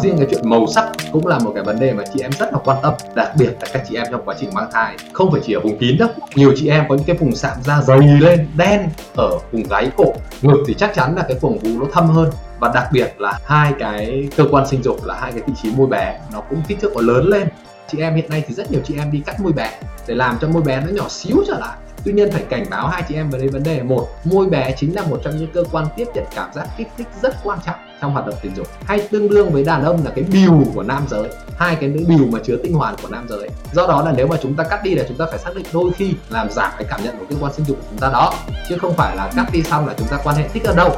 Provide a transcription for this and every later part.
riêng cái chuyện màu sắc cũng là một cái vấn đề mà chị em rất là quan tâm, đặc biệt là các chị em trong quá trình mang thai. Không phải chỉ ở vùng kín đâu, nhiều chị em có những cái vùng sạm da dày lên, đen ở vùng gáy cổ, ngực thì chắc chắn là cái vùng vú nó thâm hơn. Và đặc biệt là hai cái cơ quan sinh dục là hai cái vị trí môi bé nó cũng kích thước có lớn lên. Chị em hiện nay thì rất nhiều chị em đi cắt môi bé để làm cho môi bé nó nhỏ xíu trở lại. Tuy nhiên phải cảnh báo hai chị em về đây vấn đề một, môi bé chính là một trong những cơ quan tiếp nhận cảm giác kích thích rất quan trọng trong hoạt động tình dục. Hay tương đương với đàn ông là cái bìu của nam giới hai cái bìu mà chứa tinh hoàn của nam giới. Do đó là nếu mà chúng ta cắt đi là chúng ta phải xác định đôi khi làm giảm cái cảm nhận của cơ quan sinh dục của chúng ta đó chứ không phải là cắt đi xong là chúng ta quan hệ thích ở đâu.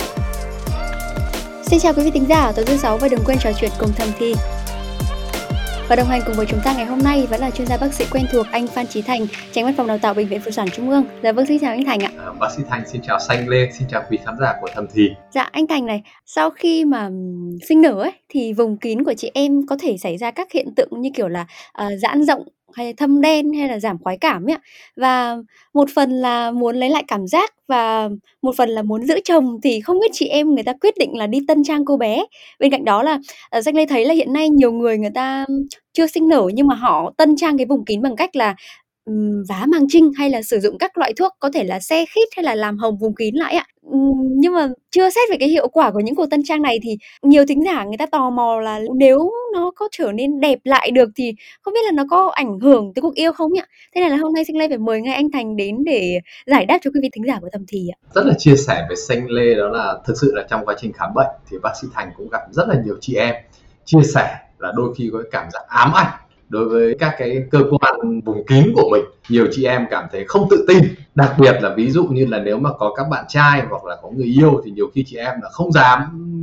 Xin chào quý vị thính giả, tôi thứ sáu và đừng quên trò chuyện cùng thầm thi. Và đồng hành cùng với chúng ta ngày hôm nay vẫn là chuyên gia bác sĩ quen thuộc anh Phan Chí Thành, tránh văn phòng đào tạo bệnh viện phụ sản Trung ương. Dạ vâng, xin chào anh Thành ạ. À, bác sĩ Thành xin chào Xanh Lê, xin chào quý khán giả của Thầm Thì. Dạ anh Thành này, sau khi mà sinh nở ấy thì vùng kín của chị em có thể xảy ra các hiện tượng như kiểu là uh, giãn rộng hay thâm đen hay là giảm khoái cảm ấy ạ. Và một phần là muốn lấy lại cảm giác và một phần là muốn giữ chồng thì không biết chị em người ta quyết định là đi tân trang cô bé. Bên cạnh đó là uh, Danh Lê thấy là hiện nay nhiều người người ta chưa sinh nở nhưng mà họ tân trang cái vùng kín bằng cách là vá màng trinh hay là sử dụng các loại thuốc, có thể là xe khít hay là làm hồng vùng kín lại ạ. Nhưng mà chưa xét về cái hiệu quả của những cuộc tân trang này thì nhiều thính giả người ta tò mò là nếu nó có trở nên đẹp lại được thì không biết là nó có ảnh hưởng tới cuộc yêu không ạ? Thế này là hôm nay xanh Lê phải mời ngay anh Thành đến để giải đáp cho quý vị thính giả của tâm Thì ạ. Rất là chia sẻ với xanh Lê, đó là thực sự là trong quá trình khám bệnh thì bác sĩ Thành cũng gặp rất là nhiều chị em, chia sẻ là đôi khi có cảm giác ám ảnh đối với các cái cơ quan vùng kín của mình, nhiều chị em cảm thấy không tự tin. Đặc biệt là ví dụ như là nếu mà có các bạn trai hoặc là có người yêu thì nhiều khi chị em là không dám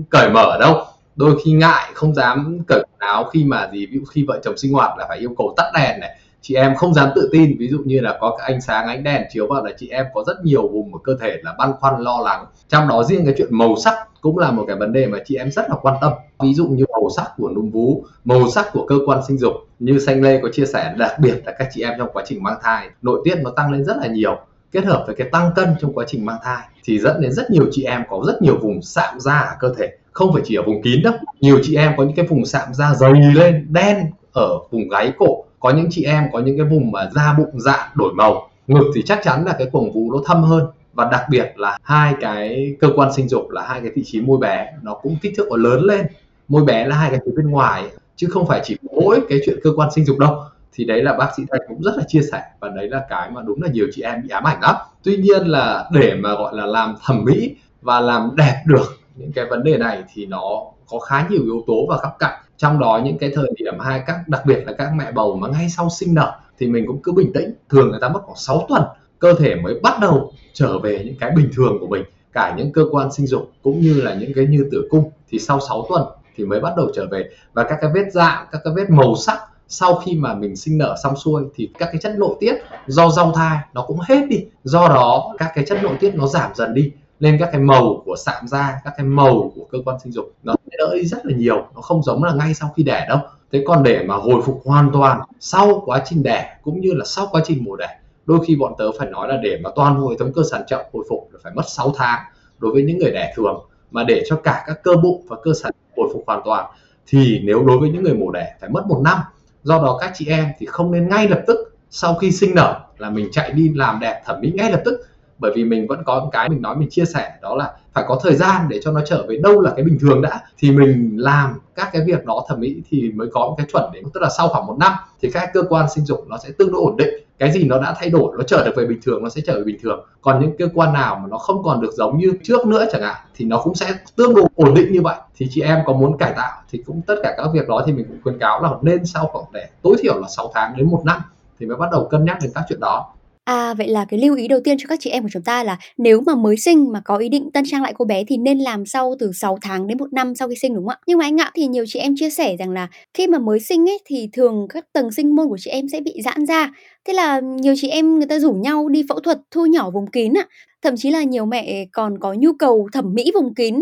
cởi mở đâu. Đôi khi ngại, không dám cởi áo khi mà gì, ví dụ khi vợ chồng sinh hoạt là phải yêu cầu tắt đèn này chị em không dám tự tin. Ví dụ như là có cái ánh sáng, ánh đèn chiếu vào là chị em có rất nhiều vùng của cơ thể là băn khoăn, lo lắng. Trong đó riêng cái chuyện màu sắc cũng là một cái vấn đề mà chị em rất là quan tâm. Ví dụ như màu sắc của núm vú, màu sắc của cơ quan sinh dục. Như xanh lê có chia sẻ, đặc biệt là các chị em trong quá trình mang thai, nội tiết nó tăng lên rất là nhiều, kết hợp với cái tăng cân trong quá trình mang thai, thì dẫn đến rất nhiều chị em có rất nhiều vùng sạm da ở cơ thể. Không phải chỉ ở vùng kín đâu, nhiều chị em có những cái vùng sạm da dày lên, đen ở vùng gáy cổ có những chị em, có những cái vùng mà da bụng dạ đổi màu, ngực thì chắc chắn là cái cuồng vú nó thâm hơn. Và đặc biệt là hai cái cơ quan sinh dục là hai cái vị trí môi bé nó cũng kích thước nó lớn lên. Môi bé là hai cái phía bên ngoài, chứ không phải chỉ mỗi cái chuyện cơ quan sinh dục đâu. Thì đấy là bác sĩ thành cũng rất là chia sẻ và đấy là cái mà đúng là nhiều chị em bị ám ảnh lắm. Tuy nhiên là để mà gọi là làm thẩm mỹ và làm đẹp được những cái vấn đề này thì nó có khá nhiều yếu tố và góc cạnh trong đó những cái thời điểm hai các, đặc biệt là các mẹ bầu mà ngay sau sinh nở thì mình cũng cứ bình tĩnh. Thường người ta mất khoảng 6 tuần, cơ thể mới bắt đầu trở về những cái bình thường của mình. Cả những cơ quan sinh dục cũng như là những cái như tử cung thì sau 6 tuần thì mới bắt đầu trở về. Và các cái vết dạng, các cái vết màu sắc sau khi mà mình sinh nở xong xuôi thì các cái chất nội tiết do rau thai nó cũng hết đi. Do đó các cái chất nội tiết nó giảm dần đi nên các cái màu của sạm da, các cái màu của cơ quan sinh dục. Nó đỡ đi rất là nhiều, nó không giống là ngay sau khi đẻ đâu. Thế còn để mà hồi phục hoàn toàn sau quá trình đẻ cũng như là sau quá trình mổ đẻ, đôi khi bọn tớ phải nói là để mà toàn bộ hệ thống cơ sản chậm hồi phục phải mất 6 tháng đối với những người đẻ thường. Mà để cho cả các cơ bụng và cơ sản hồi phục hoàn toàn thì nếu đối với những người mổ đẻ phải mất một năm. Do đó các chị em thì không nên ngay lập tức sau khi sinh nở là mình chạy đi làm đẹp thẩm mỹ ngay lập tức bởi vì mình vẫn có cái mình nói, mình chia sẻ, đó là phải có thời gian để cho nó trở về đâu là cái bình thường đã. Thì mình làm các cái việc đó thẩm mỹ thì mới có một cái chuẩn đấy tức là sau khoảng một năm thì các cơ quan sinh dục nó sẽ tương đối ổn định. Cái gì nó đã thay đổi, nó trở được về bình thường, nó sẽ trở về bình thường. Còn những cơ quan nào mà nó không còn được giống như trước nữa chẳng hạn thì nó cũng sẽ tương đối ổn định như vậy. Thì chị em có muốn cải tạo thì cũng tất cả các việc đó thì mình cũng khuyến cáo là nên sau khoảng để tối thiểu là 6 tháng đến một năm thì mới bắt đầu cân nhắc đến các chuyện đó. À, vậy là cái lưu ý đầu tiên cho các chị em của chúng ta là nếu mà mới sinh mà có ý định tân trang lại cô bé thì nên làm sau từ 6 tháng đến một năm sau khi sinh đúng không ạ? Nhưng mà anh ạ, thì nhiều chị em chia sẻ rằng là khi mà mới sinh ấy thì thường các tầng sinh môn của chị em sẽ bị giãn ra. Thế là nhiều chị em người ta rủ nhau đi phẫu thuật thu nhỏ vùng kín ạ. Thậm chí là nhiều mẹ còn có nhu cầu thẩm mỹ vùng kín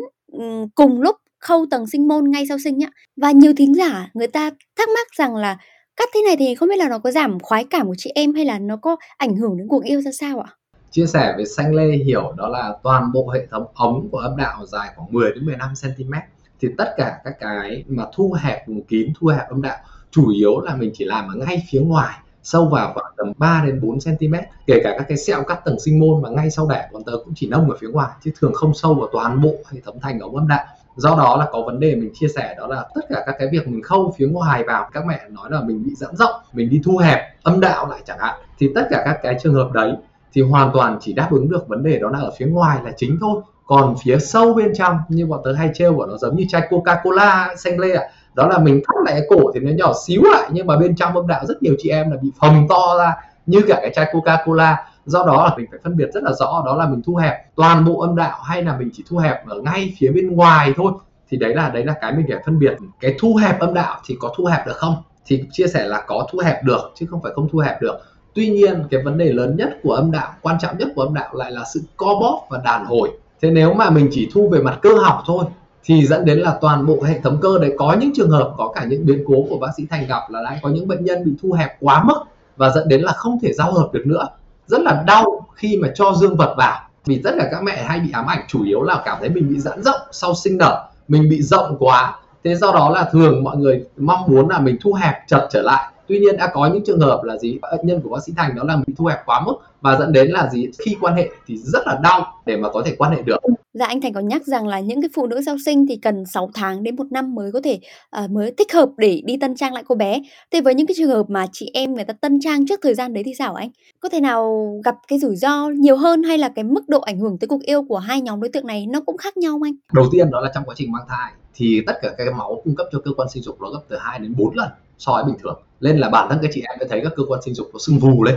cùng lúc khâu tầng sinh môn ngay sau sinh ạ. Và nhiều thính giả người ta thắc mắc rằng là Cắt thế này thì không biết là nó có giảm khoái cảm của chị em hay là nó có ảnh hưởng đến cuộc yêu ra sao ạ? Chia sẻ với Xanh Lê hiểu đó là toàn bộ hệ thống ống của âm đạo dài khoảng 10 đến 15 cm thì tất cả các cái mà thu hẹp vùng kín, thu hẹp âm đạo, chủ yếu là mình chỉ làm ở ngay phía ngoài, sâu vào khoảng tầm 3 đến 4 cm kể cả các cái sẹo cắt tầng sinh môn mà ngay sau đẻ, bọn tớ cũng chỉ nông ở phía ngoài, chứ thường không sâu vào toàn bộ hệ thống thành ống âm đạo do đó là có vấn đề mình chia sẻ đó là tất cả các cái việc mình khâu phía ngoài vào, các mẹ nói là mình bị giãn rộng mình đi thu hẹp âm đạo lại chẳng hạn, thì tất cả các cái trường hợp đấy thì hoàn toàn chỉ đáp ứng được vấn đề đó là ở phía ngoài là chính thôi. Còn phía sâu bên trong, như bọn tớ hay trêu của nó giống như chai coca cola xanh lê à đó là mình thắt lại cái cổ thì nó nhỏ xíu lại, nhưng mà bên trong âm đạo rất nhiều chị em là bị phồng to ra như cả cái chai coca cola do đó là mình phải phân biệt rất là rõ, đó là mình thu hẹp toàn bộ âm đạo hay là mình chỉ thu hẹp ở ngay phía bên ngoài thôi. Thì đấy là đấy là cái mình phải phân biệt. Cái thu hẹp âm đạo thì có thu hẹp được không? Thì chia sẻ là có thu hẹp được, chứ không phải không thu hẹp được. Tuy nhiên, cái vấn đề lớn nhất của âm đạo, quan trọng nhất của âm đạo lại là sự co bóp và đàn hồi. Thế nếu mà mình chỉ thu về mặt cơ học thôi, thì dẫn đến là toàn bộ hệ thống cơ đấy, có những trường hợp, có cả những biến cố của bác sĩ thành gặp là đã có những bệnh nhân bị thu hẹp quá mức và dẫn đến là không thể giao hợp được nữa rất là đau khi mà cho dương vật vào. Vì tất cả các mẹ hay bị ám ảnh chủ yếu là cảm thấy mình bị giãn rộng sau sinh nở, mình bị rộng quá. Thế do đó là thường mọi người mong muốn là mình thu hẹp chật trở lại tuy nhiên đã có những trường hợp là gì bệnh nhân của bác sĩ thành đó là bị thu hẹp quá mức và dẫn đến là gì khi quan hệ thì rất là đau để mà có thể quan hệ được Dạ anh Thành có nhắc rằng là những cái phụ nữ sau sinh thì cần 6 tháng đến 1 năm mới có thể uh, mới thích hợp để đi tân trang lại cô bé. Thế với những cái trường hợp mà chị em người ta tân trang trước thời gian đấy thì sao anh? Có thể nào gặp cái rủi ro nhiều hơn hay là cái mức độ ảnh hưởng tới cuộc yêu của hai nhóm đối tượng này nó cũng khác nhau không anh? Đầu tiên đó là trong quá trình mang thai thì tất cả cái máu cung cấp cho cơ quan sinh dục nó gấp từ 2 đến 4 lần so với bình thường. Nên là bản thân các chị em đã thấy các cơ quan sinh dục nó sưng vù lên.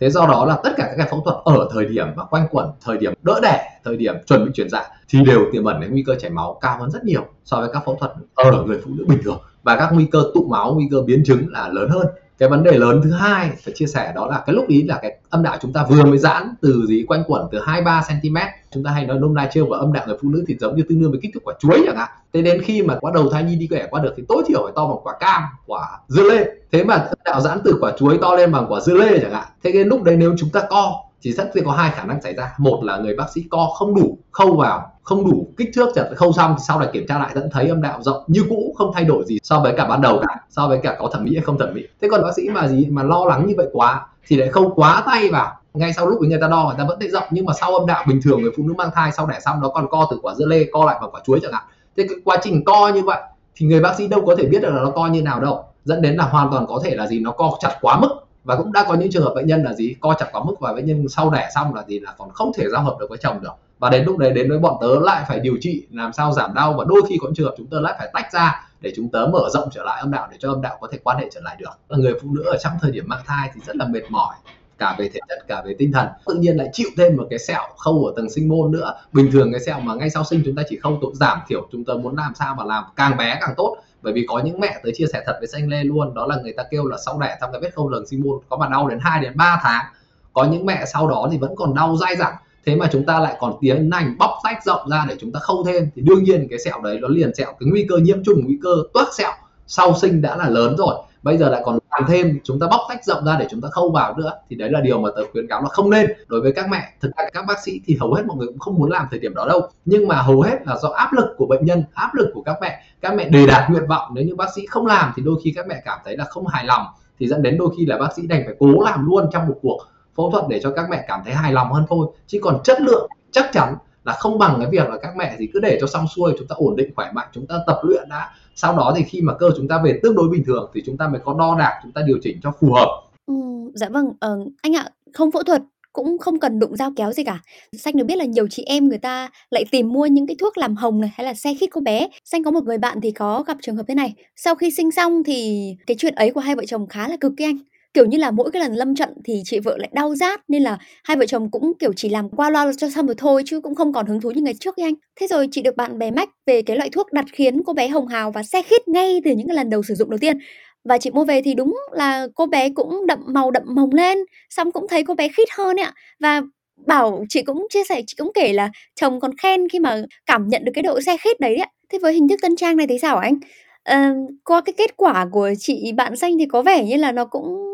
Thế do đó là tất cả các cái phẫu thuật ở thời điểm và quanh quẩn, thời điểm đỡ đẻ, thời điểm chuẩn bị chuyển dạ thì đều tiềm ẩn cái nguy cơ chảy máu cao hơn rất nhiều so với các phẫu thuật ở người phụ nữ bình thường. Và các nguy cơ tụ máu, nguy cơ biến chứng là lớn hơn cái vấn đề lớn thứ hai phải chia sẻ đó là cái lúc ý là cái âm đạo chúng ta vừa mới giãn từ gì quanh quẩn từ 2 3 cm chúng ta hay nói nôm na trêu vào âm đạo người phụ nữ thì giống như tương đương với kích thước quả chuối chẳng hạn. Thế đến khi mà quá đầu thai nhi đi kẻ qua được thì tối thiểu phải to bằng quả cam, quả dưa lê. Thế mà âm đạo giãn từ quả chuối to lên bằng quả dưa lê chẳng hạn. Thế cái lúc đấy nếu chúng ta co thì rất có hai khả năng xảy ra. Một là người bác sĩ co không đủ, khâu vào, không đủ kích thước chặt khâu xong sau này kiểm tra lại vẫn thấy âm đạo rộng như cũ, không thay đổi gì so với cả ban đầu cả, so với cả có thẩm mỹ hay không thẩm mỹ. Thế còn bác sĩ mà gì, mà lo lắng như vậy quá thì lại không quá tay vào. Ngay sau lúc người ta đo, người ta vẫn thấy rộng nhưng mà sau âm đạo bình thường người phụ nữ mang thai sau đẻ xong nó còn co từ quả dưa lê, co lại vào quả chuối chẳng hạn. Thế cái quá trình co như vậy thì người bác sĩ đâu có thể biết được là nó co như nào đâu. Dẫn đến là hoàn toàn có thể là gì, nó co chặt quá mức và cũng đã có những trường hợp bệnh nhân là gì? Co chặt quá mức và bệnh nhân sau đẻ xong là gì? Là còn không thể giao hợp được với chồng được. Và đến lúc đấy, đến với bọn tớ lại phải điều trị, làm sao giảm đau. Và đôi khi có trường hợp chúng tớ lại phải tách ra để chúng tớ mở rộng trở lại âm đạo, để cho âm đạo có thể quan hệ trở lại được. Và người phụ nữ ở trong thời điểm mang thai thì rất là mệt mỏi, cả về thể chất, cả về tinh thần. Tự nhiên lại chịu thêm một cái sẹo khâu ở tầng sinh môn nữa. Bình thường cái sẹo mà ngay sau sinh chúng ta chỉ khâu tội giảm thiểu chúng ta muốn làm sao mà làm càng bé càng tốt bởi vì có những mẹ tới chia sẻ thật với xanh lê luôn, đó là người ta kêu là sau đẻ trong cái vết khâu tầng sinh môn có mà đau đến 2 đến 3 tháng. Có những mẹ sau đó thì vẫn còn đau dai dẳng. Thế mà chúng ta lại còn tiến hành bóc tách rộng ra để chúng ta khâu thêm. Thì đương nhiên cái sẹo đấy nó liền sẹo cái nguy cơ nhiễm trùng, nguy cơ toát sẹo sau sinh đã là lớn rồi bây giờ lại còn làm thêm, chúng ta bóc tách rộng ra để chúng ta khâu vào nữa, thì đấy là điều mà tớ khuyến cáo là không nên. Đối với các mẹ thực ra các bác sĩ thì hầu hết mọi người cũng không muốn làm thời điểm đó đâu. Nhưng mà hầu hết là do áp lực của bệnh nhân, áp lực của các mẹ. Các mẹ đề đạt nguyện vọng, nếu như bác sĩ không làm thì đôi khi các mẹ cảm thấy là không hài lòng, thì dẫn đến đôi khi là bác sĩ đành phải cố làm luôn trong một cuộc phẫu thuật để cho các mẹ cảm thấy hài lòng hơn thôi. Chứ còn chất lượng chắc chắn là không bằng cái việc là các mẹ thì cứ để cho xong xuôi chúng ta ổn định khỏe mạnh chúng ta tập luyện đã sau đó thì khi mà cơ chúng ta về tương đối bình thường thì chúng ta mới có đo đạc chúng ta điều chỉnh cho phù hợp ừ, dạ vâng ờ, anh ạ không phẫu thuật cũng không cần đụng dao kéo gì cả. Xanh được biết là nhiều chị em người ta lại tìm mua những cái thuốc làm hồng này hay là xe khít cô bé. Xanh có một người bạn thì có gặp trường hợp thế này. Sau khi sinh xong thì cái chuyện ấy của hai vợ chồng khá là cực kỳ anh. Kiểu như là mỗi cái lần lâm trận thì chị vợ lại đau rát nên là hai vợ chồng cũng kiểu chỉ làm qua loa cho xong rồi thôi chứ cũng không còn hứng thú như ngày trước ấy anh. Thế rồi chị được bạn bè mách về cái loại thuốc đặt khiến cô bé hồng hào và xe khít ngay từ những cái lần đầu sử dụng đầu tiên. Và chị mua về thì đúng là cô bé cũng đậm màu đậm mồng lên, xong cũng thấy cô bé khít hơn ạ. Và bảo chị cũng chia sẻ, chị cũng kể là chồng còn khen khi mà cảm nhận được cái độ xe khít đấy ạ. Thế với hình thức tân trang này thì sao anh? Ờ, qua cái kết quả của chị bạn xanh thì có vẻ như là nó cũng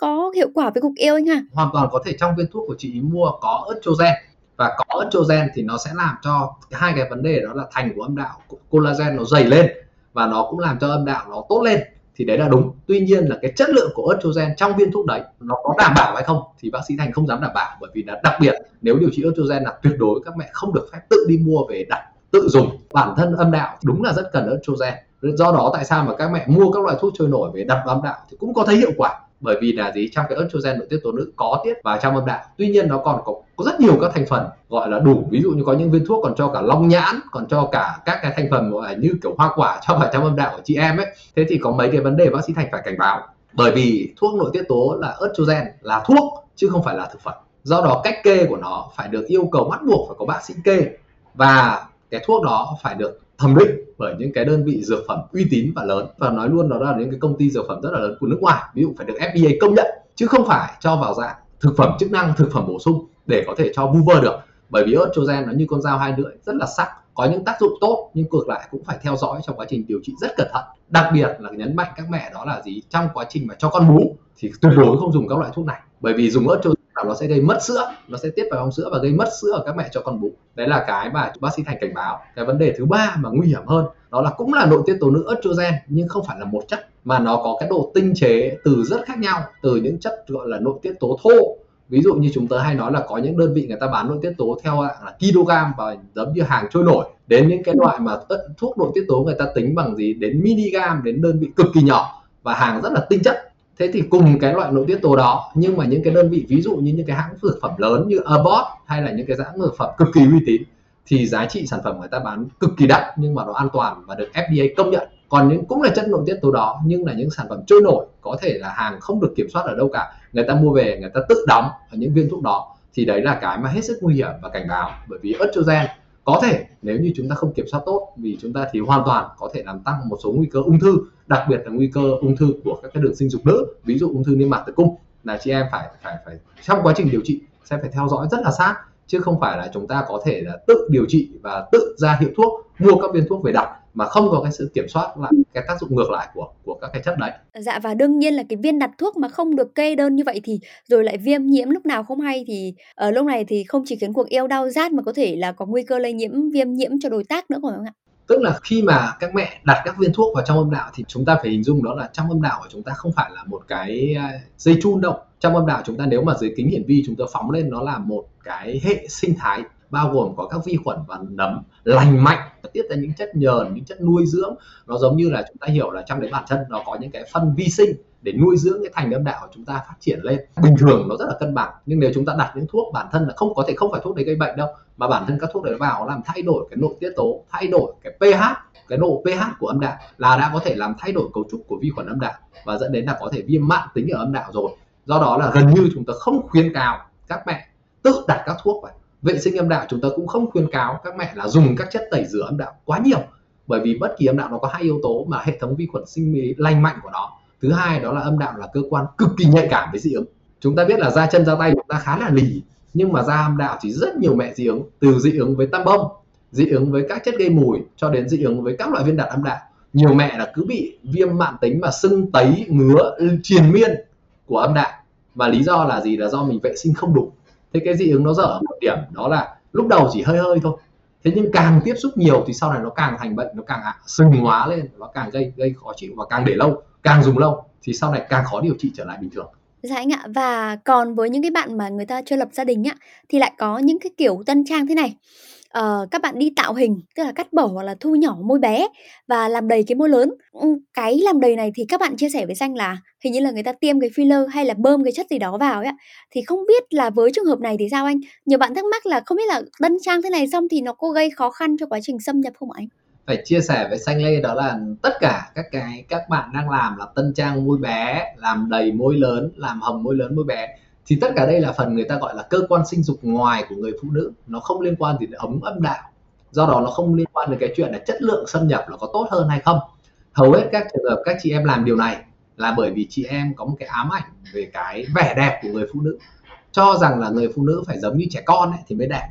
có hiệu quả với cục yêu anh ha? Hoàn toàn có thể trong viên thuốc của chị mua có estrogen và có estrogen thì nó sẽ làm cho hai cái vấn đề đó là thành của âm đạo collagen nó dày lên và nó cũng làm cho âm đạo nó tốt lên. Thì đấy là đúng. Tuy nhiên là cái chất lượng của estrogen trong viên thuốc đấy nó có đảm bảo hay không thì bác sĩ thành không dám đảm bảo. Bởi vì là đặc biệt, nếu điều trị estrogen là tuyệt đối các mẹ không được phép tự đi mua về đặt, tự dùng. Bản thân âm đạo đúng là rất cần estrogen do đó tại sao mà các mẹ mua các loại thuốc trôi nổi về đặt âm đạo thì cũng có thấy hiệu quả bởi vì là gì? Trong cái estrogen nội tiết tố nữ có tiết vào trong âm đạo. Tuy nhiên nó còn có, có rất nhiều các thành phần gọi là đủ. Ví dụ như có những viên thuốc còn cho cả long nhãn còn cho cả các cái thành phần gọi là như kiểu hoa quả cho vào trong âm đạo của chị em ấy. Thế thì có mấy cái vấn đề bác sĩ thành phải cảnh báo. Bởi vì thuốc nội tiết tố là estrogen là thuốc chứ không phải là thực phẩm. Do đó cách kê của nó phải được yêu cầu bắt buộc phải có bác sĩ kê. Và cái thuốc đó phải được thẩm định bởi những cái đơn vị dược phẩm uy tín và lớn. Và nói luôn đó là những cái công ty dược phẩm rất là lớn của nước ngoài, ví dụ phải được FDA công nhận, chứ không phải cho vào dạng thực phẩm chức năng, thực phẩm bổ sung để có thể cho vu vơ được. Bởi vì estrogen nó như con dao hai lưỡi, rất là sắc, có những tác dụng tốt, nhưng ngược lại cũng phải theo dõi trong quá trình điều trị rất cẩn thận. Đặc biệt là nhấn mạnh các mẹ đó là gì? Trong quá trình mà cho con bú thì tuyệt đối không dùng các loại thuốc này. Bởi vì dùng estrogen nó sẽ gây mất sữa, nó sẽ tiết vào ống sữa và gây mất sữa ở các mẹ cho con bú. Đấy là cái mà bác sĩ thành cảnh báo. Cái vấn đề thứ ba mà nguy hiểm hơn, đó là cũng là nội tiết tố nữ estrogen, nhưng không phải là một chất, mà nó có cái độ tinh chế từ rất khác nhau, từ những chất gọi là nội tiết tố thô. Ví dụ như chúng ta hay nói là có những đơn vị người ta bán nội tiết tố theo là kg và giống như hàng trôi nổi. Đến những cái loại mà thuốc nội tiết tố người ta tính bằng gì? Đến miligam đến đơn vị cực kỳ nhỏ và hàng rất là tinh chất thế thì cùng cái loại nội tiết tố đó, nhưng mà những cái đơn vị, ví dụ như những cái hãng dược phẩm lớn như Abbott hay là những cái hãng dược phẩm cực kỳ uy tín, thì giá trị sản phẩm người ta bán cực kỳ đắt nhưng mà nó an toàn và được FDA công nhận. Còn những, cũng là chất nội tiết tố đó, nhưng là những sản phẩm trôi nổi, có thể là hàng không được kiểm soát ở đâu cả. Người ta mua về, người ta tự đóng ở những viên thuốc đó, thì đấy là cái mà hết sức nguy hiểm và cảnh báo. Bởi vì estrogen có thể, nếu như chúng ta không kiểm soát tốt vì chúng ta thì hoàn toàn có thể làm tăng một số nguy cơ ung thư, đặc biệt là nguy cơ ung thư của các cái đường sinh dục nữ, ví dụ ung thư niêm mạc tử cung. Là chị em phải phải phải, trong quá trình điều trị sẽ phải theo dõi rất là sát, chứ không phải là chúng ta có thể là tự điều trị và tự ra hiệu thuốc, mua các viên thuốc về đặt mà không có cái sự kiểm soát lại cái tác dụng ngược lại của của các cái chất đấy. Dạ và đương nhiên là cái viên đặt thuốc mà không được kê đơn như vậy thì rồi lại viêm nhiễm lúc nào không hay thì ở lúc này thì không chỉ khiến cuộc yêu đau rát mà có thể là có nguy cơ lây nhiễm viêm nhiễm cho đối tác nữa phải không ạ? Tức là khi mà các mẹ đặt các viên thuốc vào trong âm đạo thì chúng ta phải hình dung đó là trong âm đạo của chúng ta không phải là một cái dây chun đâu. Trong âm đạo chúng ta nếu mà dưới kính hiển vi chúng ta phóng lên nó là một cái hệ sinh thái bao gồm có các vi khuẩn và nấm, lành mạnh tiết ra những chất nhờn, những chất nuôi dưỡng. Nó giống như là chúng ta hiểu là trong đấy bản thân nó có những cái phân vi sinh để nuôi dưỡng cái thành âm đạo của chúng ta phát triển lên. Bình thường nó rất là cân bằng, nhưng nếu chúng ta đặt những thuốc bản thân là không có thể không phải thuốc đấy gây bệnh đâu, mà bản thân các thuốc đấy vào làm thay đổi cái nội tiết tố, thay đổi cái pH, cái độ pH của âm đạo là đã có thể làm thay đổi cấu trúc của vi khuẩn âm đạo và dẫn đến là có thể viêm mạn tính ở âm đạo rồi. Do đó là gần như chúng ta không khuyến cáo các mẹ tự đặt các thuốc vào vệ sinh âm đạo chúng ta cũng không khuyên cáo các mẹ là dùng các chất tẩy rửa âm đạo quá nhiều, bởi vì bất kỳ âm đạo nó có hai yếu tố mà hệ thống vi khuẩn sinh lý lành mạnh của nó. Thứ hai đó là âm đạo là cơ quan cực kỳ nhạy cảm với dị ứng. Chúng ta biết là da chân, da tay chúng ta khá là lì, nhưng mà da âm đạo thì rất nhiều mẹ dị ứng, từ dị ứng với tăm bông, dị ứng với các chất gây mùi, cho đến dị ứng với các loại viên đạn âm đạo. Nhiều mẹ là cứ bị viêm mạn tính mà sưng tấy, ngứa triền miên của âm đạo. Và lý do là gì? Là do mình vệ sinh không đủ thế cái dị ứng nó dở một điểm, đó là lúc đầu chỉ hơi hơi thôi thế nhưng càng tiếp xúc nhiều thì sau này nó càng thành bệnh, nó càng sừng hóa lên, nó càng gây gây khó chịu và càng để lâu, càng dùng lâu thì sau này càng khó điều trị trở lại bình thường Dạ anh ạ. Và còn với những cái bạn mà người ta chưa lập gia đình á thì lại có những cái kiểu tân trang thế này ờ, các bạn đi tạo hình, tức là cắt bỏ hoặc là thu nhỏ môi bé và làm đầy cái môi lớn. Ừ, cái làm đầy này thì các bạn chia sẻ với Xanh là hình như là người ta tiêm cái filler hay là bơm cái chất gì đó vào ấy ạ. Thì không biết là với trường hợp này thì sao anh? Nhiều bạn thắc mắc là không biết là tân trang thế này xong thì nó có gây khó khăn cho quá trình xâm nhập không anh? phải chia sẻ với xanh lê đó là tất cả các cái các bạn đang làm là tân trang môi bé làm đầy môi lớn làm hồng môi lớn môi bé thì tất cả đây là phần người ta gọi là cơ quan sinh dục ngoài của người phụ nữ. Nó không liên quan gì đến ống âm đạo. Do đó nó không liên quan đến cái chuyện là chất lượng xâm nhập là có tốt hơn hay không. Hầu hết các trường hợp các chị em làm điều này là bởi vì chị em có một cái ám ảnh về cái vẻ đẹp của người phụ nữ. Cho rằng là người phụ nữ phải giống như trẻ con ấy, thì mới đẹp.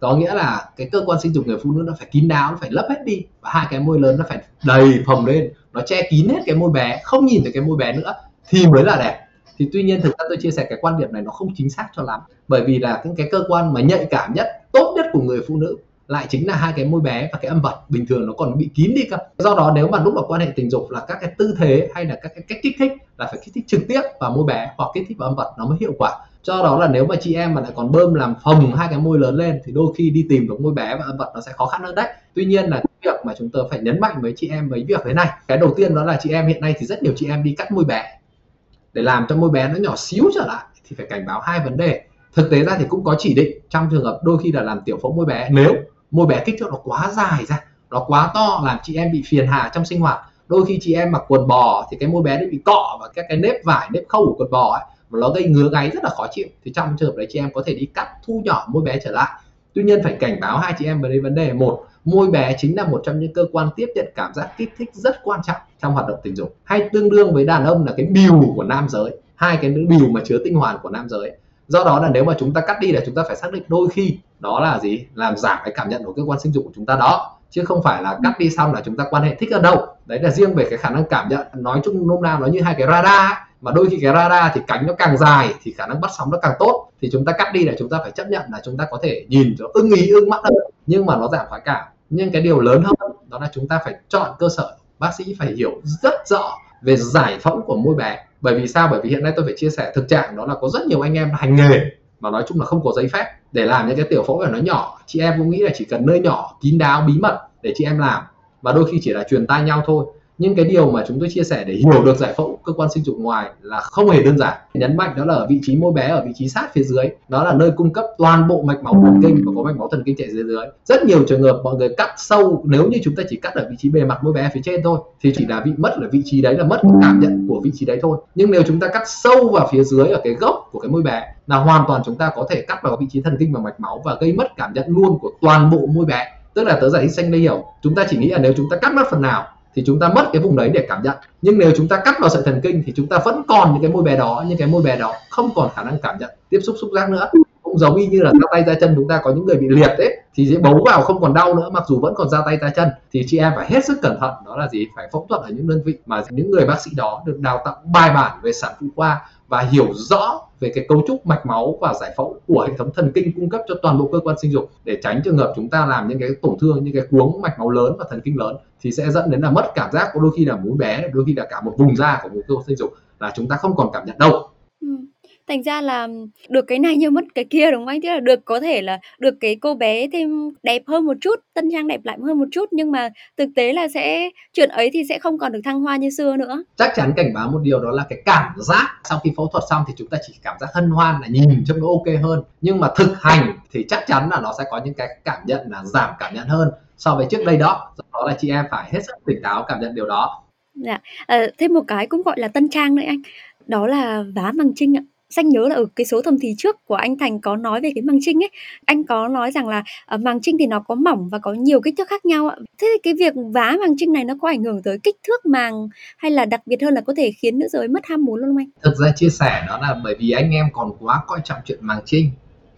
Có nghĩa là cái cơ quan sinh dục người phụ nữ nó phải kín đáo nó phải lấp hết đi. Và hai cái môi lớn nó phải đầy phồng lên. Nó che kín hết cái môi bé không nhìn thấy cái môi bé nữa thì mới là đẹp thì tuy nhiên thực ra tôi chia sẻ cái quan điểm này nó không chính xác cho lắm. Bởi vì là những cái cơ quan mà nhạy cảm nhất, tốt nhất của người phụ nữ lại chính là hai cái môi bé và cái âm vật. Bình thường nó còn bị kín đi cơ. Do đó nếu mà lúc mà quan hệ tình dục là các cái tư thế hay là các cái cách kích thích là phải kích thích trực tiếp vào môi bé hoặc kích thích vào âm vật nó mới hiệu quả. Do đó là nếu mà chị em mà lại còn bơm làm phồng hai cái môi lớn lên thì đôi khi đi tìm được môi bé và âm vật nó sẽ khó khăn hơn đấy. Tuy nhiên là việc mà chúng tôi phải nhấn mạnh với chị em với việc thế này. Cái đầu tiên đó là chị em hiện nay thì rất nhiều chị em đi cắt môi bé để làm cho môi bé nó nhỏ xíu trở lại thì phải cảnh báo hai vấn đề. Thực tế ra thì cũng có chỉ định trong trường hợp đôi khi là làm tiểu phẫu môi bé. Nếu môi bé kích thước nó quá dài ra nó quá to làm chị em bị phiền hà trong sinh hoạt. Đôi khi chị em mặc quần bò thì cái môi bé nó bị cọ và các cái nếp vải nếp khâu của quần bò ấy mà nó gây ngứa gáy rất là khó chịu. Thì trong trường hợp đấy chị em có thể đi cắt thu nhỏ môi bé trở lại tuy nhiên phải cảnh báo hai chị em về đây vấn đề một, môi bé chính là một trong những cơ quan tiếp nhận cảm giác kích thích rất quan trọng trong hoạt động tình dục, hay tương đương với đàn ông là cái bìu của nam giới, hai cái bìu mà chứa tinh hoàn của nam giới. Do đó là nếu mà chúng ta cắt đi là chúng ta phải xác định đôi khi đó là gì? Làm giảm cái cảm nhận của cơ quan sinh dục của chúng ta đó, chứ không phải là cắt đi xong là chúng ta quan hệ thích ở đâu. Đấy là riêng về cái khả năng cảm nhận, nói chung nôm na nó như hai cái radar mà đôi khi cái radar thì cánh nó càng dài thì khả năng bắt sóng nó càng tốt thì chúng ta cắt đi là chúng ta phải chấp nhận là chúng ta có thể nhìn cho ưng ý, ưng mắt hơn, nhưng mà nó giảm khoái cảm. Nhưng cái điều lớn hơn đó là chúng ta phải chọn cơ sở. Bác sĩ phải hiểu rất rõ về giải phẫu của môi bé. Bởi vì sao? Bởi vì hiện nay tôi phải chia sẻ thực trạng đó là có rất nhiều anh em hành nghề mà nói chung là không có giấy phép để làm những cái tiểu phẫu và nó nhỏ. Chị em cũng nghĩ là chỉ cần nơi nhỏ, kín đáo, bí mật để chị em làm. Và đôi khi chỉ là truyền tai nhau thôi nhưng cái điều mà chúng tôi chia sẻ để hiểu được giải phẫu cơ quan sinh dục ngoài là không hề đơn giản. Nhấn mạnh đó là ở vị trí môi bé, ở vị trí sát phía dưới. Đó là nơi cung cấp toàn bộ mạch máu thần kinh và có mạch máu thần kinh chạy dưới dưới. Rất nhiều trường hợp mọi người cắt sâu, nếu như chúng ta chỉ cắt ở vị trí bề mặt môi bé phía trên thôi, thì chỉ là bị mất ở vị trí đấy là mất cảm nhận của vị trí đấy thôi. Nhưng nếu chúng ta cắt sâu vào phía dưới ở cái gốc của cái môi bé, là hoàn toàn chúng ta có thể cắt vào vị trí thần kinh và mạch máu và gây mất cảm nhận luôn của toàn bộ môi bé. Tức là tớ giải thích xanh đây hiểu. Chúng ta chỉ nghĩ là nếu chúng ta cắt mất phần nào thì chúng ta mất cái vùng đấy để cảm nhận. Nhưng nếu chúng ta cắt vào sợi thần kinh thì chúng ta vẫn còn những cái môi bé đó nhưng cái môi bé đó không còn khả năng cảm nhận, tiếp xúc xúc giác nữa. Cũng giống y như là ra tay ra chân chúng ta có những người bị liệt đấy thì sẽ bấu vào không còn đau nữa, mặc dù vẫn còn ra tay ra chân. Thì chị em phải hết sức cẩn thận, đó là gì? Phải phẫu thuật ở những đơn vị mà những người bác sĩ đó được đào tạo bài bản về sản phụ khoa và hiểu rõ về cái cấu trúc mạch máu và giải phẫu của hệ thống thần kinh cung cấp cho toàn bộ cơ quan sinh dục để tránh trường hợp chúng ta làm những cái tổn thương, những cái cuống mạch máu lớn và thần kinh lớn thì sẽ dẫn đến là mất cảm giác, có đôi khi là muốn bé, đôi khi là cả một vùng da của một cơ quan sinh dục là chúng ta không còn cảm nhận đâu ừ thành ra là được cái này nhưng mất cái kia đúng không anh? Tức là được có thể là được cái cô bé thêm đẹp hơn một chút tân trang đẹp lại hơn một chút nhưng mà thực tế là sẽ chuyện ấy thì sẽ không còn được thăng hoa như xưa nữa. Chắc chắn cảnh báo một điều đó là cái cảm giác sau khi phẫu thuật xong thì chúng ta chỉ cảm giác hân hoan là nhìn trông nó ok hơn. Nhưng mà thực hành thì chắc chắn là nó sẽ có những cái cảm nhận là giảm cảm nhận hơn so với trước đây đó. Đó là chị em phải hết sức tỉnh táo cảm nhận điều đó. Dạ à, thêm một cái cũng gọi là tân trang nữa anh. Đó là vá bằng trinh ạ Xanh nhớ là ở cái số thầm thì trước của anh Thành có nói về cái màng trinh ấy, anh có nói rằng là uh, màng trinh thì nó có mỏng và có nhiều kích thước khác nhau ạ. Thế thì cái việc vá màng trinh này nó có ảnh hưởng tới kích thước màng hay là đặc biệt hơn là có thể khiến nữ giới mất ham muốn luôn không anh? Thực ra chia sẻ đó là bởi vì anh em còn quá coi trọng chuyện màng trinh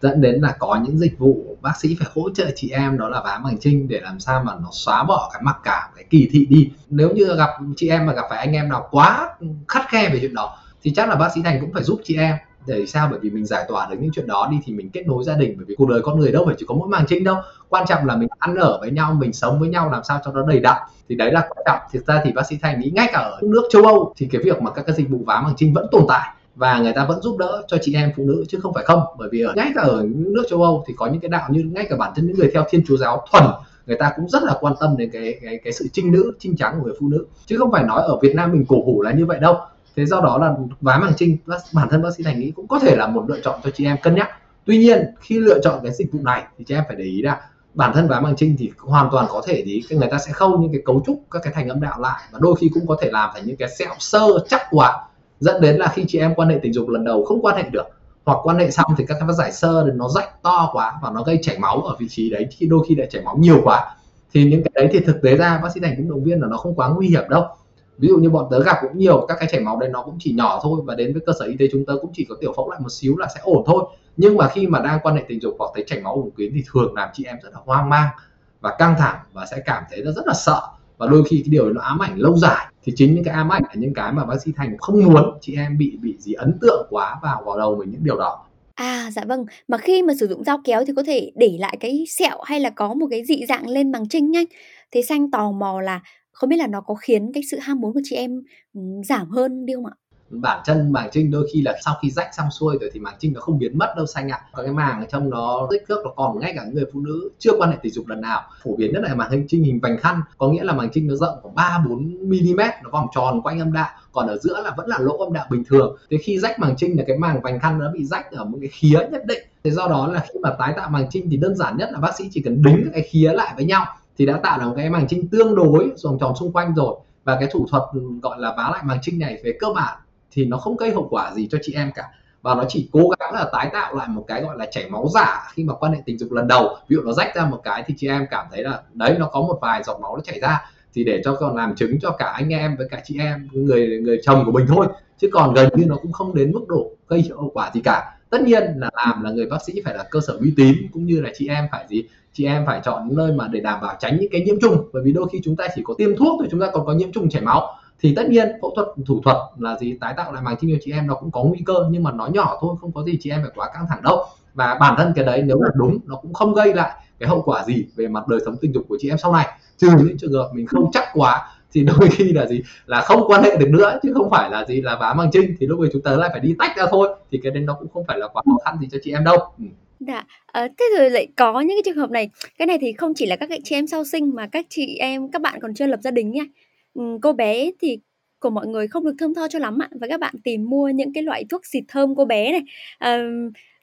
dẫn đến là có những dịch vụ bác sĩ phải hỗ trợ chị em đó là vá màng trinh để làm sao mà nó xóa bỏ cái mặc cảm cái kỳ thị đi nếu như gặp chị em mà gặp phải anh em nào quá khắt khe về chuyện đó thì chắc là bác sĩ thành cũng phải giúp chị em để sao? Bởi vì mình giải tỏa được những chuyện đó đi thì mình kết nối gia đình, bởi vì cuộc đời con người đâu phải chỉ có mỗi màng trinh đâu. Quan trọng là mình ăn ở với nhau, mình sống với nhau, làm sao cho nó đầy đặn. Thì đấy là quan trọng. Thực ra thì bác sĩ thành nghĩ ngay cả ở nước châu âu thì cái việc mà các cái dịch vụ vá màng trinh vẫn tồn tại và người ta vẫn giúp đỡ cho chị em phụ nữ chứ không phải không. Bởi vì ở ngay cả ở nước châu Âu thì có những cái đạo như ngay cả bản thân những người theo Thiên Chúa giáo thuần, người ta cũng rất là quan tâm đến cái cái cái sự trinh nữ, trinh trắng của người phụ nữ. Chứ không phải nói ở Việt Nam mình cổ hủ là như vậy đâu thế do đó là vá màng trinh bản thân bác sĩ thành nghĩ cũng có thể là một lựa chọn cho chị em cân nhắc. Tuy nhiên, khi lựa chọn cái dịch vụ này thì chị em phải để ý là bản thân vá màng trinh thì hoàn toàn có thể thì người ta sẽ khâu những cái cấu trúc các cái thành âm đạo lại và đôi khi cũng có thể làm thành những cái sẹo sơ, chắc quá dẫn đến là khi chị em quan hệ tình dục lần đầu không quan hệ được hoặc quan hệ xong thì các cái giải sơ nó rách to quá và nó gây chảy máu ở vị trí đấy, khi đôi khi lại chảy máu nhiều quá. Thì những cái đấy thì thực tế ra bác sĩ thành cũng động viên là nó không quá nguy hiểm đâu ví dụ như bọn tớ gặp cũng nhiều các cái chảy máu đấy nó cũng chỉ nhỏ thôi và đến với cơ sở y tế chúng tớ cũng chỉ có tiểu phẫu lại một xíu là sẽ ổn thôi nhưng mà khi mà đang quan hệ tình dục hoặc thấy chảy máu vùng kín thì thường làm chị em rất là hoang mang và căng thẳng và sẽ cảm thấy nó rất là sợ và đôi khi cái điều nó ám ảnh lâu dài thì chính những cái ám ảnh là những cái mà bác sĩ thành không muốn chị em bị bị gì ấn tượng quá vào vào đầu mình những điều đó À, dạ vâng. Mà khi mà sử dụng dao kéo thì có thể để lại cái sẹo hay là có một cái dị dạng lên bằng trinh nhanh. Thế Xanh tò mò là không biết là nó có khiến cái sự ham muốn của chị em, ừ, giảm hơn đi không ạ? bản chân màng trinh đôi khi là sau khi rách xong xuôi rồi thì màng trinh nó không biến mất đâu xanh ạ. Còn cái màng ở trong nó kích thước nó còn ngay cả người phụ nữ chưa quan hệ tình dục lần nào. Phổ biến nhất là màng trinh hình vành khăn có nghĩa là màng trinh nó rộng khoảng ba bốn mm nó vòng tròn quanh âm đạo. Còn ở giữa là vẫn là lỗ âm đạo bình thường. Thế khi rách màng trinh là cái màng vành khăn nó bị rách ở một cái khía nhất định. Thế do đó là khi mà tái tạo màng trinh thì đơn giản nhất là bác sĩ chỉ cần đính cái khía lại với nhau thì đã tạo được một cái màng trinh tương đối vòng tròn xung quanh rồi. Và cái thủ thuật ừ, gọi là vá lại màng trinh này về cơ bản thì nó không gây hậu quả gì cho chị em cả. Và nó chỉ cố gắng là tái tạo lại một cái gọi là chảy máu giả khi mà quan hệ tình dục lần đầu. Ví dụ nó rách ra một cái thì chị em cảm thấy là, đấy, nó có một vài giọt máu nó chảy ra thì để cho còn làm chứng cho cả anh em với cả chị em, người người chồng của mình thôi. Chứ còn gần như nó cũng không đến mức độ gây hậu quả gì cả tất nhiên là làm là người bác sĩ phải là cơ sở uy tín, cũng như là chị em phải gì? Chị em phải chọn những nơi mà để đảm bảo tránh những cái nhiễm trùng. Bởi vì đôi khi chúng ta chỉ có tiêm thuốc thì chúng ta còn có nhiễm trùng chảy máu. Thì tất nhiên phẫu thuật thủ thuật là gì? Tái tạo lại màng trinh cho chị em nó cũng có nguy cơ, nhưng mà nó nhỏ thôi, không có gì chị em phải quá căng thẳng đâu. Và bản thân cái đấy nếu là đúng, nó cũng không gây lại cái hậu quả gì về mặt đời sống tình dục của chị em sau này. Trừ những trường hợp mình không chắc quá thì đôi khi là gì? Là không quan hệ được nữa chứ không phải là gì? Là vá bằng trinh thì lúc ấy chúng ta lại phải đi tách ra thôi. Thì cái đến nó cũng không phải là quá khó khăn gì cho chị em đâu. Ừ. Dạ, à, thế rồi lại có những cái trường hợp này, cái này thì không chỉ là các chị em sau sinh mà các chị em, các bạn còn chưa lập gia đình nha. Ừ, cô bé thì của mọi người không được thơm tho cho lắm ạ, và các bạn tìm mua những cái loại thuốc xịt thơm cô bé này. à,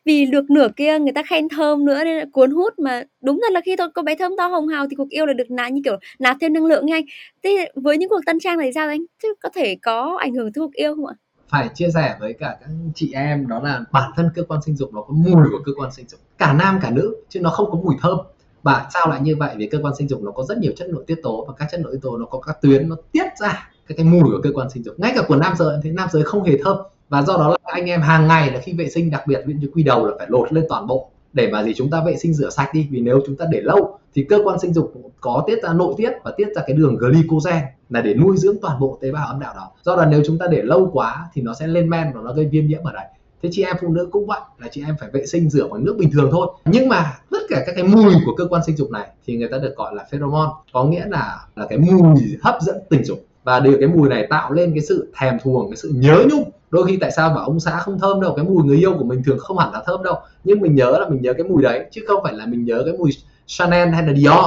vì được nửa kia người ta khen thơm nữa nên là cuốn hút, mà đúng thật là khi tôi cô bé thơm to hồng hào thì cuộc yêu là được nạp như kiểu nạp thêm năng lượng ngay. Thế với những cuộc tân trang này sao anh? Chứ có thể có ảnh hưởng tới cuộc yêu không ạ? phải chia sẻ với cả các chị em đó là bản thân cơ quan sinh dục nó có mùi của cơ quan sinh dục cả nam cả nữ chứ nó không có mùi thơm và sao lại như vậy vì cơ quan sinh dục nó có rất nhiều chất nội tiết tố và các chất nội tiết tố nó có các tuyến nó tiết ra cái cái mùi của cơ quan sinh dục ngay cả của nam giới thì nam giới không hề thơm và do đó là anh em hàng ngày là khi vệ sinh, đặc biệt những cái quy đầu là phải lột lên toàn bộ. Để mà gì, chúng ta vệ sinh rửa sạch đi. Vì nếu chúng ta để lâu, thì cơ quan sinh dục có tiết ra nội tiết và tiết ra cái đường glycogen là để nuôi dưỡng toàn bộ tế bào âm đạo đó. Do đó nếu chúng ta để lâu quá thì nó sẽ lên men và nó gây viêm nhiễm ở đây thế chị em phụ nữ cũng vậy, là chị em phải vệ sinh rửa bằng nước bình thường thôi. Nhưng mà tất cả các cái mùi của cơ quan sinh dục này thì người ta được gọi là pheromone, có nghĩa là là cái mùi hấp dẫn tình dục. Và điều cái mùi này tạo lên cái sự thèm thuồng, cái sự nhớ nhung đôi khi tại sao bảo ông xã không thơm đâu, cái mùi người yêu của mình thường không hẳn là thơm đâu. Nhưng mình nhớ là mình nhớ cái mùi đấy, chứ không phải là mình nhớ cái mùi Chanel hay là Dior.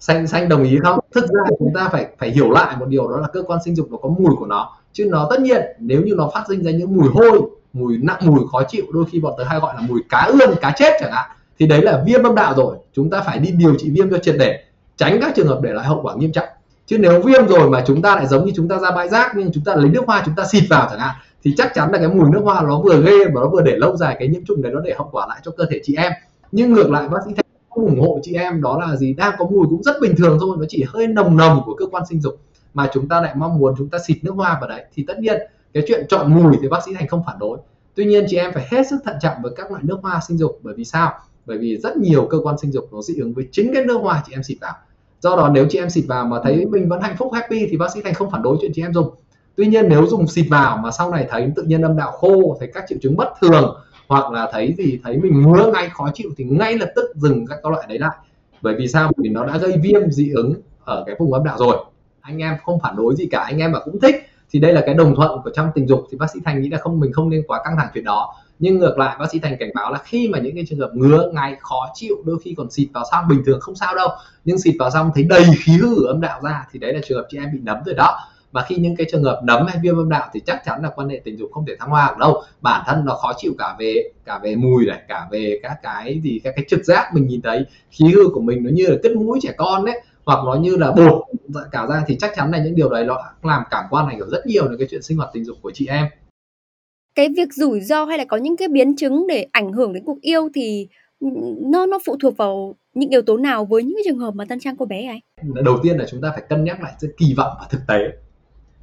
Xanh xanh đồng ý không? Thực ra chúng ta phải phải hiểu lại một điều đó là cơ quan sinh dục nó có mùi của nó. Chứ nó tất nhiên, nếu như nó phát sinh ra những mùi hôi, mùi nặng, mùi khó chịu, đôi khi bọn tớ hay gọi là mùi cá ươn, cá chết chẳng hạn, thì đấy là viêm âm đạo rồi. Chúng ta phải đi điều trị viêm cho triệt để, tránh các trường hợp để lại hậu quả nghiêm trọng. Chứ nếu viêm rồi mà chúng ta lại giống như chúng ta ra bãi rác, nhưng chúng ta lấy nước hoa, chúng ta xịt vào chẳng hạn thì chắc chắn là cái mùi nước hoa nó vừa ghê mà nó vừa để lâu dài, cái nhiễm trùng đấy nó để hậu quả lại cho cơ thể chị em. Nhưng ngược lại, bác sĩ thành không ủng hộ chị em đó là gì? Đang có mùi cũng rất bình thường thôi, nó chỉ hơi nồng nồng của cơ quan sinh dục mà chúng ta lại mong muốn chúng ta xịt nước hoa vào đấy. Thì tất nhiên, cái chuyện chọn mùi thì bác sĩ thành không phản đối. Tuy nhiên, chị em phải hết sức thận trọng với các loại nước hoa sinh dục. Bởi vì sao? Bởi vì rất nhiều cơ quan sinh dục nó dị ứng với chính cái nước hoa chị em xịt vào. Do đó, nếu chị em xịt vào mà thấy mình vẫn hạnh phúc, happy thì bác sĩ thành không phản đối chuyện chị em dùng tuy nhiên nếu dùng xịt vào mà sau này thấy tự nhiên âm đạo khô, thấy các triệu chứng bất thường, hoặc là thấy gì, thấy mình ngứa ngay khó chịu thì ngay lập tức dừng các loại đấy lại. Bởi vì sao? Vì nó đã gây viêm dị ứng ở cái vùng âm đạo rồi. Anh em không phản đối gì cả, anh em mà cũng thích thì đây là cái đồng thuận của trong tình dục thì bác sĩ thành nghĩ là không, mình không nên quá căng thẳng chuyện đó. Nhưng ngược lại, bác sĩ thành cảnh báo là khi mà những cái trường hợp ngứa, ngáy, khó chịu, đôi khi còn xịt vào xong bình thường không sao đâu. Nhưng xịt vào xong thấy đầy khí hư ở âm đạo ra thì đấy là trường hợp chị em bị nấm rồi đó và khi những cái trường hợp nấm hay viêm âm đạo thì chắc chắn là quan hệ tình dục không thể thăng hoa được đâu. Bản thân nó khó chịu cả về cả về mùi này cả về các cái gì các cái trực giác mình nhìn thấy. Khí hư của mình nó như là cất mũi trẻ con đấy hoặc nó như là bột cả ra thì chắc chắn là những điều đấy nó làm cảm quan ảnh hưởng rất nhiều đến cái chuyện sinh hoạt tình dục của chị em. Cái việc rủi ro hay là có những cái biến chứng để ảnh hưởng đến cuộc yêu thì nó nó phụ thuộc vào những yếu tố nào với những cái trường hợp mà tân trang cô bé ấy? Đầu tiên là chúng ta phải cân nhắc lại sự kỳ vọng và thực tế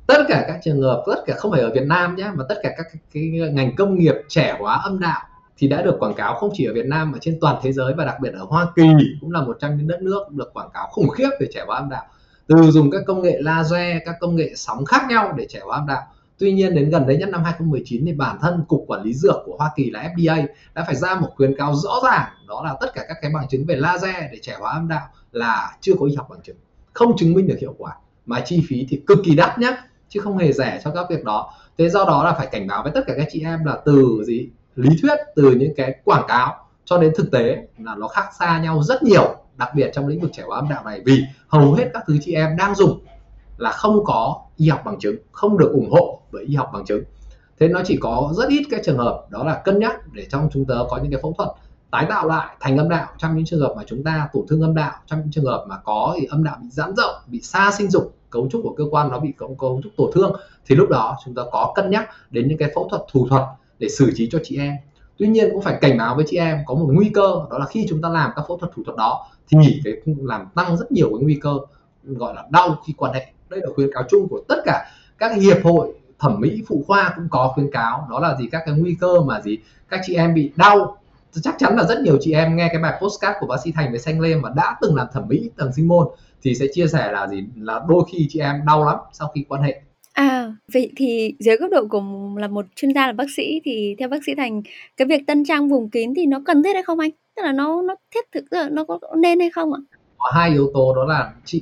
tất cả các trường hợp tất cả không phải ở Việt Nam nhé mà tất cả các cái ngành công nghiệp trẻ hóa âm đạo thì đã được quảng cáo không chỉ ở Việt Nam mà trên toàn thế giới và đặc biệt ở Hoa Kỳ cũng là một trong những đất nước được quảng cáo khủng khiếp về trẻ hóa âm đạo. Từ dùng các công nghệ laser các công nghệ sóng khác nhau để trẻ hóa âm đạo. Tuy nhiên đến gần đây nhất năm 2019 thì bản thân cục quản lý dược của Hoa Kỳ là FDA đã phải ra một khuyến cáo rõ ràng đó là tất cả các cái bằng chứng về laser để trẻ hóa âm đạo là chưa có y học bằng chứng, không chứng minh được hiệu quả mà chi phí thì cực kỳ đắt nhé chứ không hề rẻ cho các việc đó. Thế do đó là phải cảnh báo với tất cả các chị em là từ gì? Lý thuyết, từ những cái quảng cáo cho đến thực tế là nó khác xa nhau rất nhiều, đặc biệt trong lĩnh vực trẻ hóa âm đạo này, vì hầu hết các thứ chị em đang dùng là không có y học bằng chứng, không được ủng hộ bởi y học bằng chứng. Thế nó chỉ có rất ít cái trường hợp đó là cân nhắc để trong chúng ta có những cái phẫu thuật tái tạo lại thành âm đạo. Trong những trường hợp mà chúng ta tổn thương âm đạo, trong những trường hợp mà có thì âm đạo bị giãn rộng, bị xa sinh dục cấu trúc của cơ quan nó bị cấu, cấu trúc tổn thương thì lúc đó chúng ta có cân nhắc đến những cái phẫu thuật thủ thuật để xử trí cho chị em. Tuy nhiên cũng phải cảnh báo với chị em có một nguy cơ đó là khi chúng ta làm các phẫu thuật thủ thuật đó thì cái làm tăng rất nhiều cái nguy cơ gọi là đau khi quan hệ. Đây là khuyến cáo chung của tất cả các hiệp hội thẩm mỹ phụ khoa cũng có khuyến cáo đó là gì các cái nguy cơ mà gì các chị em bị đau. Chắc chắn là rất nhiều chị em nghe cái bài postcard của bác sĩ Thành với Xanh Lê mà đã từng làm thẩm mỹ từng sinh môn thì sẽ chia sẻ là gì là đôi khi chị em đau lắm sau khi quan hệ À, vậy thì dưới góc độ của là một chuyên gia là bác sĩ thì theo bác sĩ Thành cái việc tân trang vùng kín thì nó cần thiết hay không anh? Tức là nó nó thiết thực nó có nên hay không ạ? Có hai yếu tố đó là chị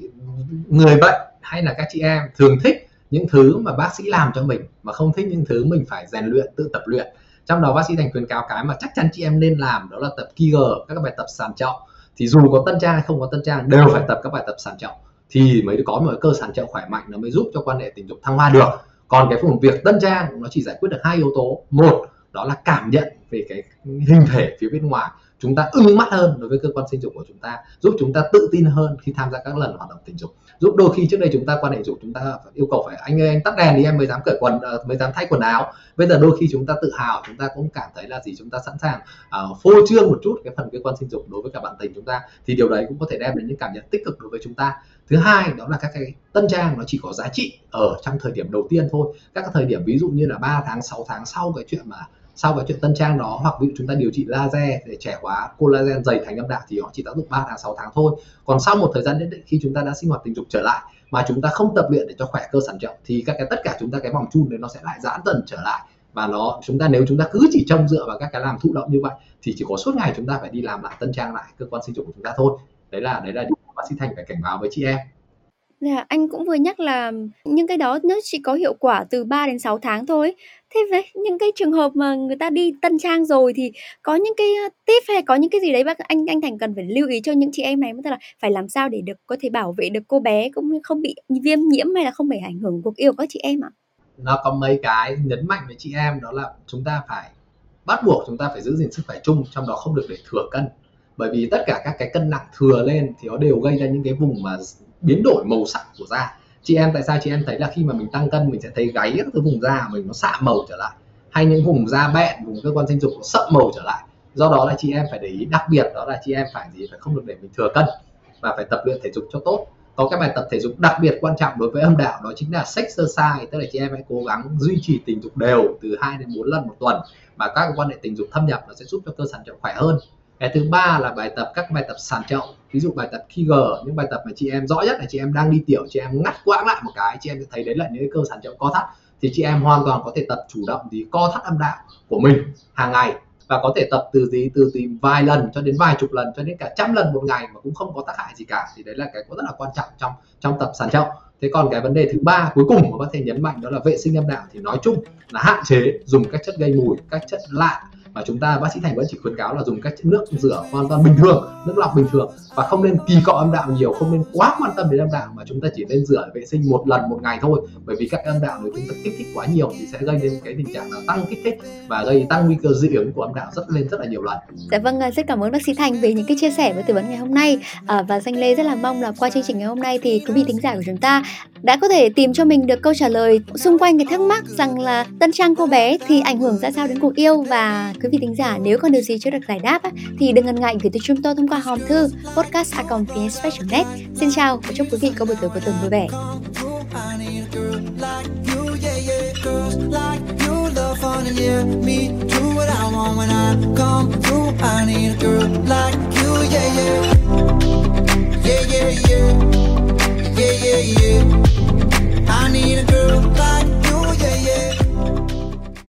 người bệnh hay là các chị em thường thích những thứ mà bác sĩ làm cho mình mà không thích những thứ mình phải rèn luyện tự tập luyện trong đó bác sĩ thành khuyến cáo cái mà chắc chắn chị em nên làm đó là tập Kegel các bài tập sàn trọng thì dù có tân trang hay không có tân trang, đều phải tập các bài tập sàn trọng thì mới có một cơ sàn trọng khỏe mạnh nó mới giúp cho quan hệ tình dục thăng hoa được. Còn cái phần việc tân trang, nó chỉ giải quyết được hai yếu tố. Một, đó là cảm nhận về cái hình thể phía bên ngoài chúng ta ưng mắt hơn đối với cơ quan sinh dục của chúng ta giúp chúng ta tự tin hơn khi tham gia các lần hoạt động tình dục. Giúp đôi khi trước đây chúng ta quan hệ dục chúng ta yêu cầu phải anh ơi anh tắt đèn thì em mới dám cởi quần ờ, mới dám thay quần áo. Bây giờ đôi khi chúng ta tự hào chúng ta cũng cảm thấy là gì? Chúng ta sẵn sàng uh, phô trương một chút cái phần cơ quan sinh dục đối với cả bạn tình chúng ta thì điều đấy cũng có thể đem đến những cảm nhận tích cực đối với chúng ta. Thứ hai đó là các cái tân trang nó chỉ có giá trị ở trong thời điểm đầu tiên thôi. Các thời điểm ví dụ như là 3 tháng 6 tháng sau cái chuyện mà sau cái chuyện tân trang đó hoặc ví dụ chúng ta điều trị laser để trẻ hóa collagen dày thành âm đạo thì nó chỉ tác dụng 3 tháng 6 tháng thôi. Còn sau một thời gian nhất định khi chúng ta đã sinh hoạt tình dục trở lại mà chúng ta không tập luyện để cho khỏe cơ sản trọng thì các cái tất cả chúng ta cái vòng chun đấy nó sẽ lại giãn dần trở lại. Và nó chúng ta nếu chúng ta cứ chỉ trông dựa vào các cái làm thụ động như vậy thì chỉ có suốt ngày chúng ta phải đi làm lại tân trang lại cơ quan sinh dục của chúng ta thôi. Đấy là đấy là điều bác sĩ thành phải cảnh báo với chị em. Dạ, anh cũng vừa nhắc là những cái đó nó chỉ có hiệu quả từ 3 đến 6 tháng thôi. Thế với những cái trường hợp mà người ta đi tân trang rồi thì có những cái tip hay có những cái gì đấy bác anh anh Thành cần phải lưu ý cho những chị em này? Tức là phải làm sao để được, có thể bảo vệ được cô bé cũng như không bị viêm nhiễm hay là không bị ảnh hưởng cuộc yêu của các chị em ạ? Nó có mấy cái nhấn mạnh với chị em, đó là chúng ta phải bắt buộc chúng ta phải giữ gìn sức khỏe chung, trong đó không được để thừa cân. Bởi vì tất cả các cái cân nặng thừa lên thì nó đều gây ra những cái vùng mà biến đổi màu sắc của da chị em, tại sao chị em thấy là khi mà mình tăng cân mình sẽ thấy gáy các cái vùng da mình nó xạ màu trở lại? Hay những vùng da bẹn, vùng cơ quan sinh dục nó sậm màu trở lại? Do đó là chị em phải để ý, đặc biệt đó là chị em phải gì? Phải không được để mình thừa cân và phải tập luyện thể dục cho tốt. Có cái bài tập thể dục đặc biệt quan trọng đối với âm đạo đó chính là sex exercise, tức là chị em hãy cố gắng duy trì tình dục đều từ 2 đến 4 lần một tuần và các quan hệ tình dục thâm nhập nó sẽ giúp cho cơ sản trọng khỏe hơn cái thứ ba là bài tập, các bài tập sàn trọng ví dụ bài tập Kegel những bài tập mà chị em rõ nhất là chị em đang đi tiểu, chị em ngắt quãng lại một cái, chị em sẽ thấy đấy là những cái cơ sàn trọng co thắt. Thì chị em hoàn toàn có thể tập chủ động gì co thắt âm đạo của mình hàng ngày và có thể tập từ gì? Từ gì vài lần cho đến vài chục lần, cho đến cả trăm lần một ngày mà cũng không có tác hại gì cả. Thì đấy là cái rất là quan trọng trong trong tập sàn trọng thế còn cái vấn đề thứ ba cuối cùng mà có thể nhấn mạnh đó là vệ sinh âm đạo. Thì nói chung là hạn chế dùng các chất gây mùi, các chất lạ và chúng ta bác sĩ thành vẫn chỉ khuyến cáo là dùng các nước rửa hoàn toàn bình thường nước lọc bình thường. Và không nên kỳ cọ âm đạo nhiều không nên quá quan tâm đến âm đạo mà chúng ta chỉ nên rửa vệ sinh một lần một ngày thôi. Bởi vì các âm đạo nếu chúng ta kích thích quá nhiều thì sẽ gây nên cái tình trạng là tăng kích thích và gây tăng nguy cơ dị ứng của âm đạo rất lên rất là nhiều lần. Dạ vâng, à, rất cảm ơn bác sĩ Thành về những cái chia sẻ với tư vấn ngày hôm nay. À, và danh Lê rất là mong là qua chương trình ngày hôm nay thì quý vị thính giả của chúng ta đã có thể tìm cho mình được câu trả lời xung quanh cái thắc mắc rằng là tân trang cô bé thì ảnh hưởng ra sao đến cuộc yêu? Và quý vị thính giả nếu còn điều gì chưa được giải đáp á, thì đừng ngần ngại gửi tới chúng tôi thông qua hòm thư podcast a net. Xin chào và chúc quý vị có buổi tối cuối tuần vui vẻ. Yeah, yeah, yeah. yeah, yeah, yeah. I need a girl like you, yeah, yeah.